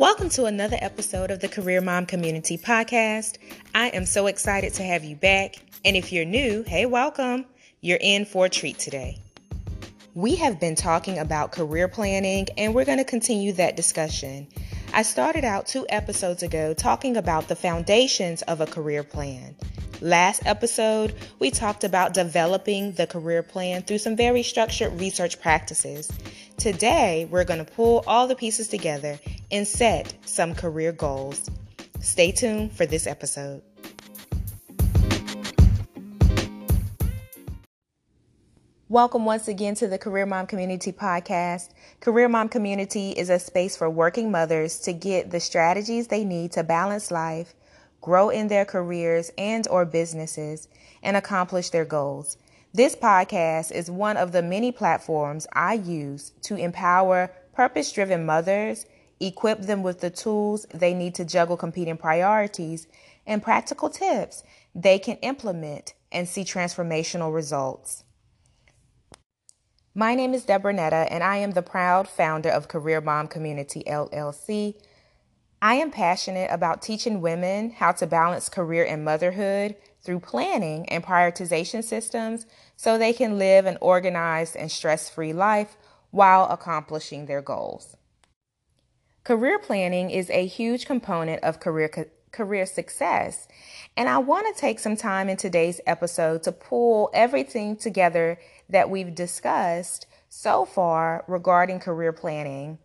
Welcome to another episode of the Career Mom Community Podcast. I am so excited to have you back. And if you're new, hey, welcome. You're in for a treat today. We have been talking about career planning, and we're going to continue that discussion. I started out two episodes ago talking about the foundations of a career plan. Last episode, we talked about developing the career plan through some very structured research practices. Today, we're going to pull all the pieces together and set some career goals. Stay tuned for this episode. Welcome once again to the Career Mom Community Podcast. Career Mom Community is a space for working mothers to get the strategies they need to balance life grow in their careers and or businesses, and accomplish their goals. This podcast is one of the many platforms I use to empower purpose-driven mothers, equip them with the tools they need to juggle competing priorities, and practical tips they can implement and see transformational results. My name is Debronetta, and I am the proud founder of Career Mom Community LLC, I am passionate about teaching women how to balance career and motherhood through planning and prioritization systems so they can live an organized and stress free life while accomplishing their goals. Career planning is a huge component of career, career success, and I want to take some time in today's episode to pull everything together that we've discussed so far regarding career planning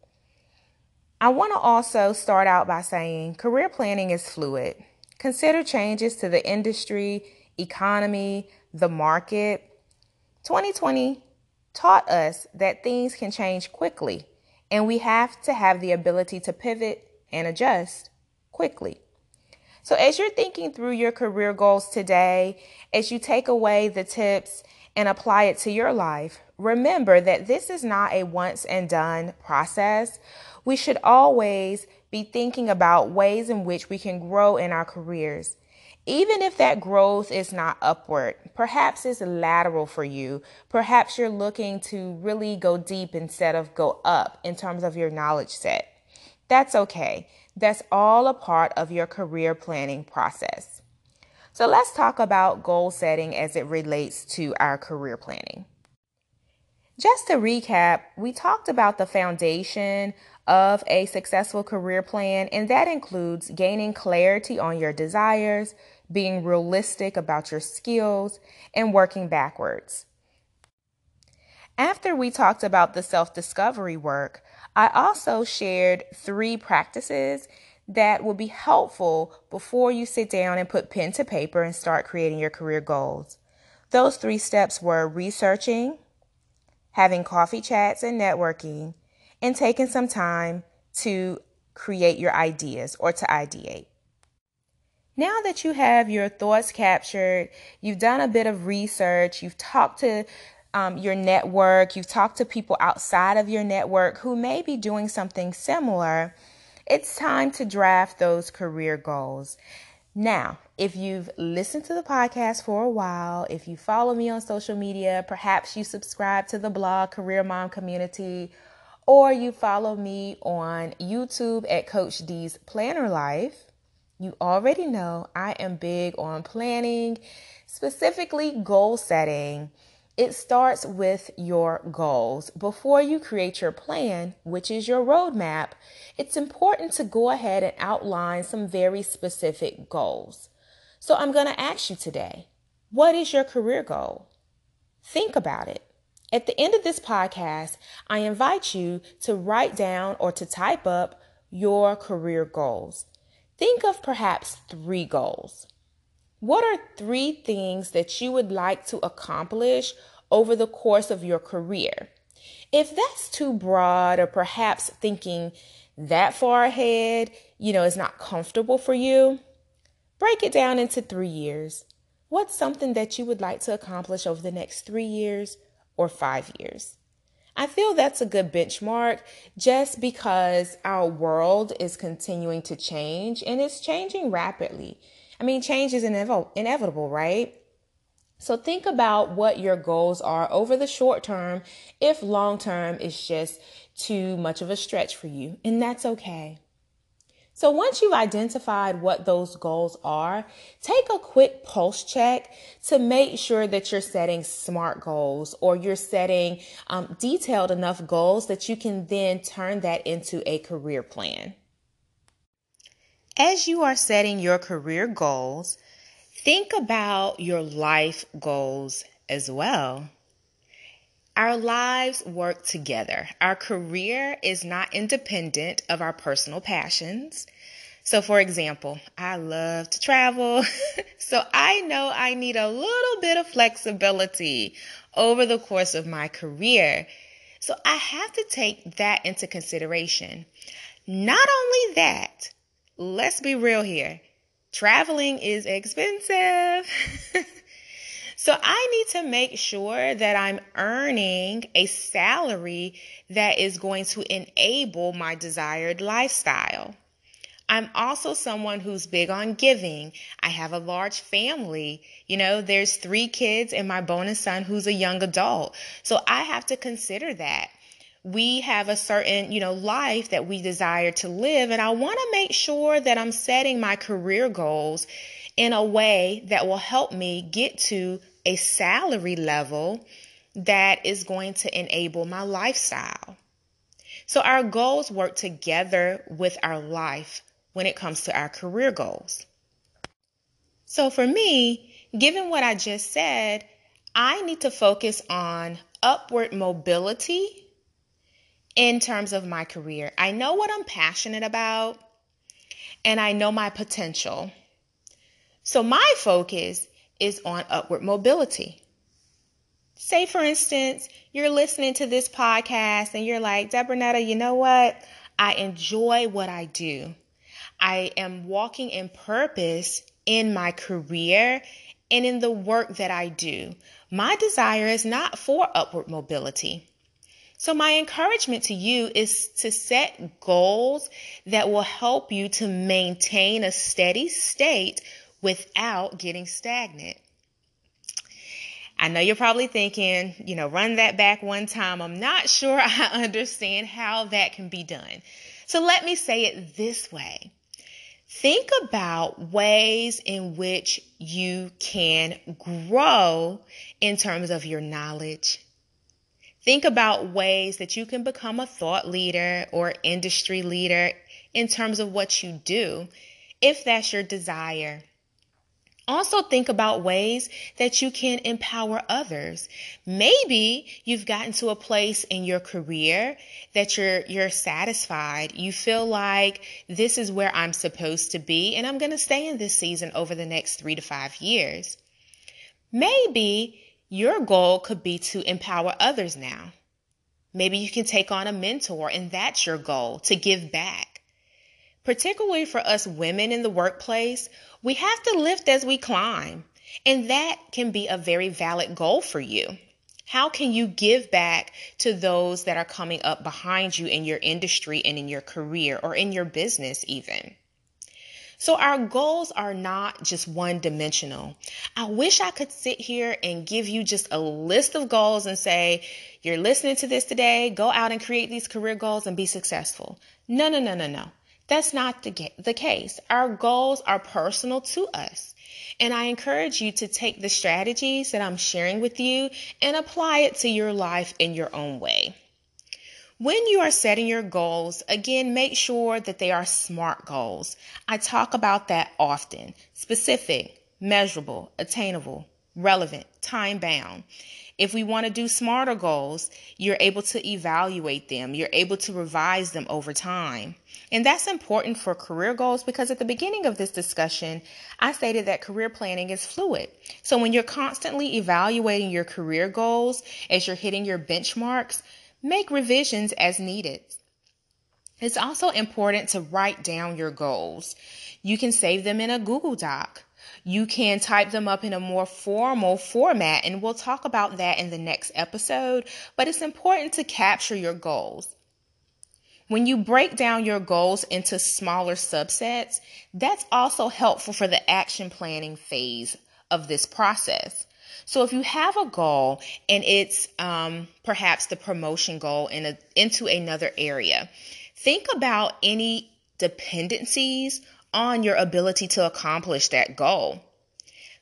I want to also start out by saying career planning is fluid. Consider changes to the industry, economy, the market. 2020 taught us that things can change quickly, and we have to have the ability to pivot and adjust quickly. So, as you're thinking through your career goals today, as you take away the tips and apply it to your life, remember that this is not a once and done process we should always be thinking about ways in which we can grow in our careers. Even if that growth is not upward, perhaps it's lateral for you. Perhaps you're looking to really go deep instead of go up in terms of your knowledge set. That's okay. That's all a part of your career planning process. So let's talk about goal setting as it relates to our career planning. Just to recap, we talked about the foundation of a successful career plan, and that includes gaining clarity on your desires, being realistic about your skills, and working backwards. After we talked about the self discovery work, I also shared three practices that will be helpful before you sit down and put pen to paper and start creating your career goals. Those three steps were researching, having coffee chats and networking, and taking some time to create your ideas or to ideate. Now that you have your thoughts captured, you've done a bit of research, you've talked to um, your network, you've talked to people outside of your network who may be doing something similar, it's time to draft those career goals. Now, if you've listened to the podcast for a while, if you follow me on social media, perhaps you subscribe to the blog Career Mom Community or you follow me on YouTube at Coach D's Planner Life, you already know I am big on planning, specifically goal setting. It starts with your goals. Before you create your plan, which is your roadmap, it's important to go ahead and outline some very specific goals. So I'm going to ask you today what is your career goal? Think about it. At the end of this podcast, I invite you to write down or to type up your career goals. Think of perhaps three goals. What are three things that you would like to accomplish over the course of your career? If that's too broad or perhaps thinking that far ahead, you know, is not comfortable for you, break it down into three years. What's something that you would like to accomplish over the next three years or five years. I feel that's a good benchmark just because our world is continuing to change and it's changing rapidly. I mean, change is inev- inevitable, right? So think about what your goals are over the short term if long term is just too much of a stretch for you, and that's okay. So once you've identified what those goals are, take a quick pulse check to make sure that you're setting smart goals or you're setting um, detailed enough goals that you can then turn that into a career plan. As you are setting your career goals, think about your life goals as well. Our lives work together. Our career is not independent of our personal passions. So, for example, I love to travel. so, I know I need a little bit of flexibility over the course of my career. So, I have to take that into consideration. Not only that, let's be real here traveling is expensive. So I need to make sure that I'm earning a salary that is going to enable my desired lifestyle. I'm also someone who's big on giving. I have a large family. You know, there's three kids and my bonus son who's a young adult. So I have to consider that. We have a certain, you know, life that we desire to live. And I want to make sure that I'm setting my career goals in a way that will help me get to a salary level that is going to enable my lifestyle. So our goals work together with our life when it comes to our career goals. So for me, given what I just said, I need to focus on upward mobility in terms of my career. I know what I'm passionate about and I know my potential. So my focus is on upward mobility. Say, for instance, you're listening to this podcast and you're like, Debronetta, you know what? I enjoy what I do. I am walking in purpose in my career and in the work that I do. My desire is not for upward mobility. So, my encouragement to you is to set goals that will help you to maintain a steady state without getting stagnant. I know you're probably thinking, you know, run that back one time. I'm not sure I understand how that can be done. So let me say it this way. Think about ways in which you can grow in terms of your knowledge. Think about ways that you can become a thought leader or industry leader in terms of what you do, if that's your desire. Also, think about ways that you can empower others. Maybe you've gotten to a place in your career that you're, you're satisfied. You feel like this is where I'm supposed to be, and I'm going to stay in this season over the next three to five years. Maybe your goal could be to empower others now. Maybe you can take on a mentor, and that's your goal to give back particularly for us women in the workplace, we have to lift as we climb. And that can be a very valid goal for you. How can you give back to those that are coming up behind you in your industry and in your career or in your business, even? So, our goals are not just one dimensional. I wish I could sit here and give you just a list of goals and say, You're listening to this today, go out and create these career goals and be successful. No, no, no, no, no. That's not the, the case. Our goals are personal to us. And I encourage you to take the strategies that I'm sharing with you and apply it to your life in your own way. When you are setting your goals, again, make sure that they are SMART goals. I talk about that often specific, measurable, attainable, relevant, time bound. If we want to do smarter goals, you're able to evaluate them, you're able to revise them over time. And that's important for career goals because at the beginning of this discussion, I stated that career planning is fluid. So when you're constantly evaluating your career goals as you're hitting your benchmarks, make revisions as needed. It's also important to write down your goals. You can save them in a Google Doc. You can type them up in a more formal format, and we'll talk about that in the next episode. But it's important to capture your goals. When you break down your goals into smaller subsets, that's also helpful for the action planning phase of this process. So if you have a goal and it's um, perhaps the promotion goal in a, into another area, think about any dependencies on your ability to accomplish that goal.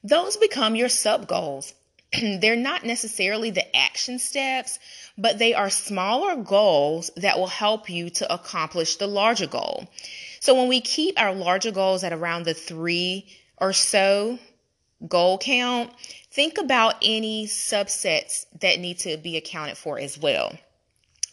Those become your sub goals. They're not necessarily the action steps, but they are smaller goals that will help you to accomplish the larger goal. So when we keep our larger goals at around the three or so goal count, think about any subsets that need to be accounted for as well.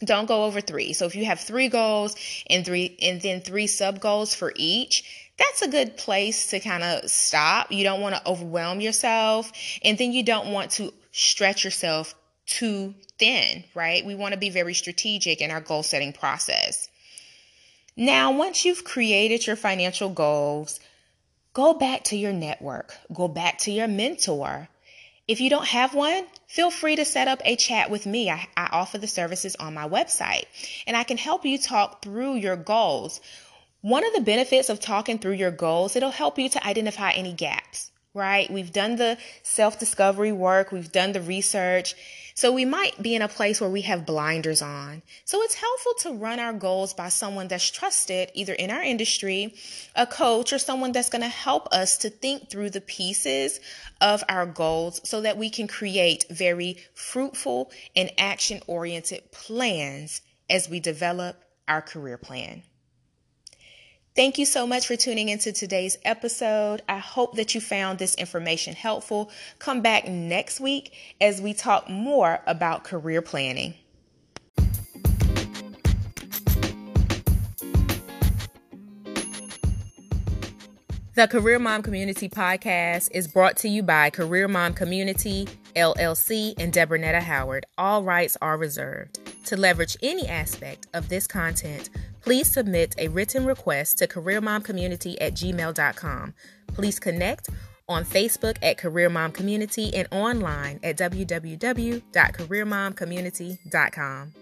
Don't go over three. So if you have three goals and three and then three sub goals for each, that's a good place to kind of stop. You don't want to overwhelm yourself and then you don't want to stretch yourself too thin, right? We want to be very strategic in our goal setting process. Now, once you've created your financial goals, go back to your network, go back to your mentor. If you don't have one, feel free to set up a chat with me. I, I, offer the services on my website and I can help you talk through your goals. One of the benefits of talking through your goals, it'll help you to identify any gaps, right? We've done the self discovery work, we've done the research. So we might be in a place where we have blinders on. So it's helpful to run our goals by someone that's trusted, either in our industry, a coach, or someone that's going to help us to think through the pieces of our goals so that we can create very fruitful and action oriented plans as we develop our career plan. Thank you so much for tuning into today's episode. I hope that you found this information helpful. Come back next week as we talk more about career planning. The Career Mom Community Podcast is brought to you by Career Mom Community, LLC, and Debronetta Howard. All rights are reserved. To leverage any aspect of this content, please submit a written request to careermomcommunity at gmail.com. Please connect on Facebook at Career Mom Community and online at www.careermomcommunity.com.